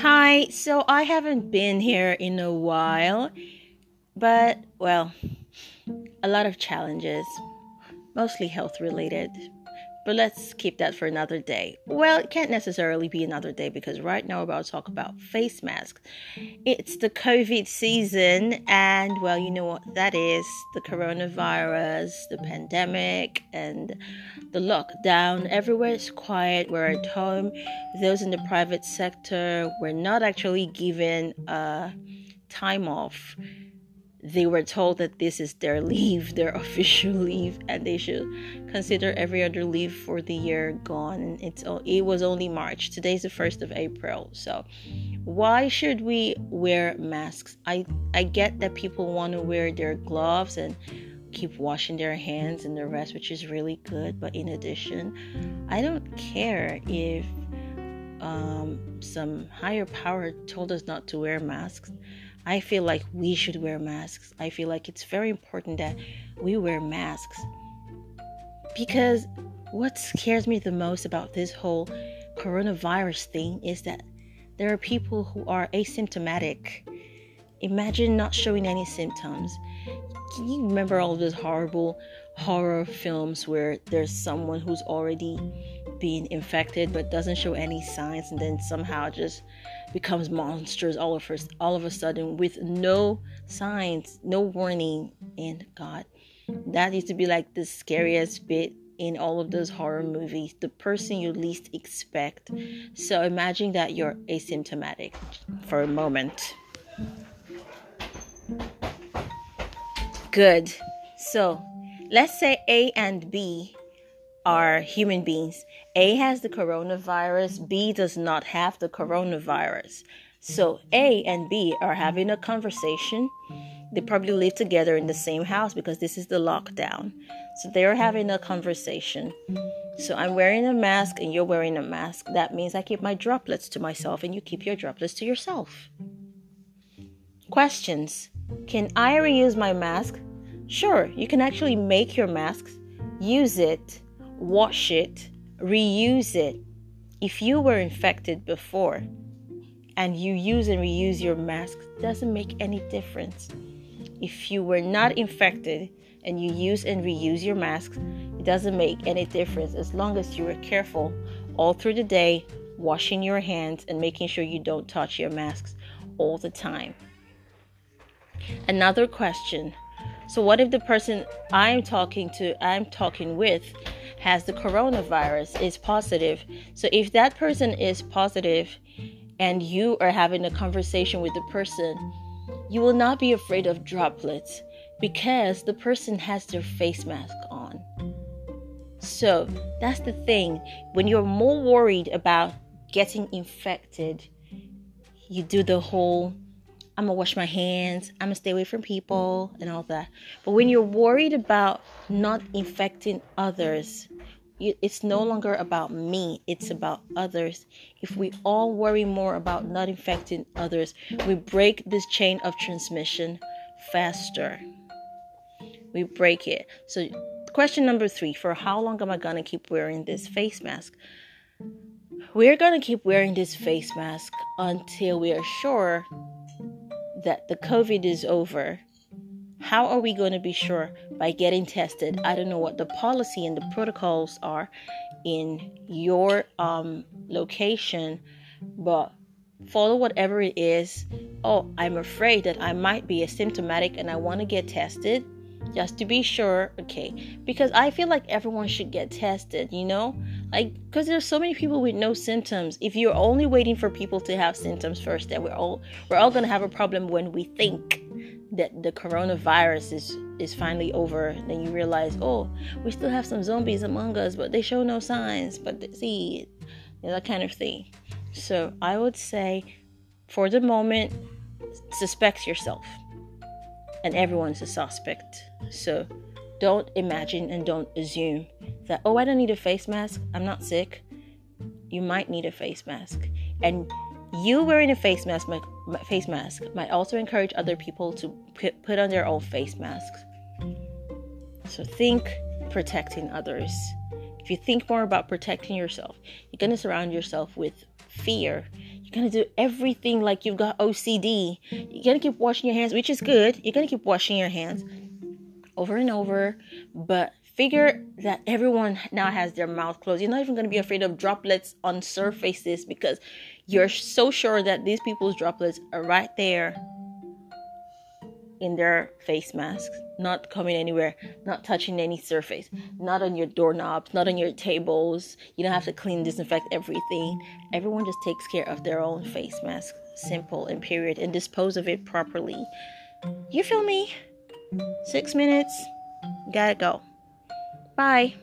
Hi, so I haven't been here in a while, but well, a lot of challenges, mostly health related. But let's keep that for another day. Well, it can't necessarily be another day because right now we're about to talk about face masks. It's the COVID season, and well, you know what that is the coronavirus, the pandemic, and the lockdown. Everywhere is quiet. We're at home. Those in the private sector were not actually given uh, time off they were told that this is their leave, their official leave, and they should consider every other leave for the year gone. It's it was only March. Today's the first of April, so why should we wear masks? I I get that people want to wear their gloves and keep washing their hands and the rest, which is really good. But in addition, I don't care if um, some higher power told us not to wear masks. I feel like we should wear masks. I feel like it's very important that we wear masks. Because what scares me the most about this whole coronavirus thing is that there are people who are asymptomatic. Imagine not showing any symptoms. Can you remember all those horrible horror films where there's someone who's already being infected but doesn't show any signs and then somehow just becomes monsters all of a, all of a sudden with no signs, no warning. And God, that used to be like the scariest bit in all of those horror movies, the person you least expect. So imagine that you're asymptomatic for a moment. Good. So let's say A and B are human beings. A has the coronavirus, B does not have the coronavirus. So A and B are having a conversation. They probably live together in the same house because this is the lockdown. So they're having a conversation. So I'm wearing a mask and you're wearing a mask. That means I keep my droplets to myself and you keep your droplets to yourself. Questions Can I reuse my mask? Sure, you can actually make your masks, use it, wash it, reuse it. If you were infected before and you use and reuse your mask, doesn't make any difference. If you were not infected and you use and reuse your masks, it doesn't make any difference as long as you are careful all through the day, washing your hands and making sure you don't touch your masks all the time. Another question. So what if the person I'm talking to, I'm talking with has the coronavirus is positive. So if that person is positive and you are having a conversation with the person, you will not be afraid of droplets because the person has their face mask on. So that's the thing. When you're more worried about getting infected, you do the whole I'm gonna wash my hands, I'm gonna stay away from people, and all that. But when you're worried about not infecting others, it's no longer about me, it's about others. If we all worry more about not infecting others, we break this chain of transmission faster. We break it. So, question number three for how long am I gonna keep wearing this face mask? We're gonna keep wearing this face mask until we are sure that the COVID is over, how are we going to be sure by getting tested? I don't know what the policy and the protocols are in your um, location, but follow whatever it is. Oh, I'm afraid that I might be asymptomatic and I want to get tested just to be sure. Okay, because I feel like everyone should get tested, you know? like because there's so many people with no symptoms. If you're only waiting for people to have symptoms first then we're all we're all to have a problem when we think that the coronavirus is is finally over. Then you realize oh we still have some zombies among us but they show no signs. But see you know, that kind of thing. So i would say for the moment suspect yourself and everyone's a suspect so don't imagine and don't assume that, oh, I don't need a face mask. I'm not sick. You might need a face mask. And you wearing a face mask, my, my face mask, might also encourage other people to put, put on their own face masks. So think protecting others. If you think more about protecting yourself, you're going to surround yourself with fear. You're gonna do everything like you've got OCD. You're gonna keep washing your hands, which is good. You're gonna keep washing your hands over and over, but figure that everyone now has their mouth closed. You're not even gonna be afraid of droplets on surfaces because you're so sure that these people's droplets are right there in their face masks, not coming anywhere, not touching any surface, not on your doorknobs, not on your tables. You don't have to clean, disinfect everything. Everyone just takes care of their own face mask, simple and period, and dispose of it properly. You feel me? Six minutes, gotta go. Bye.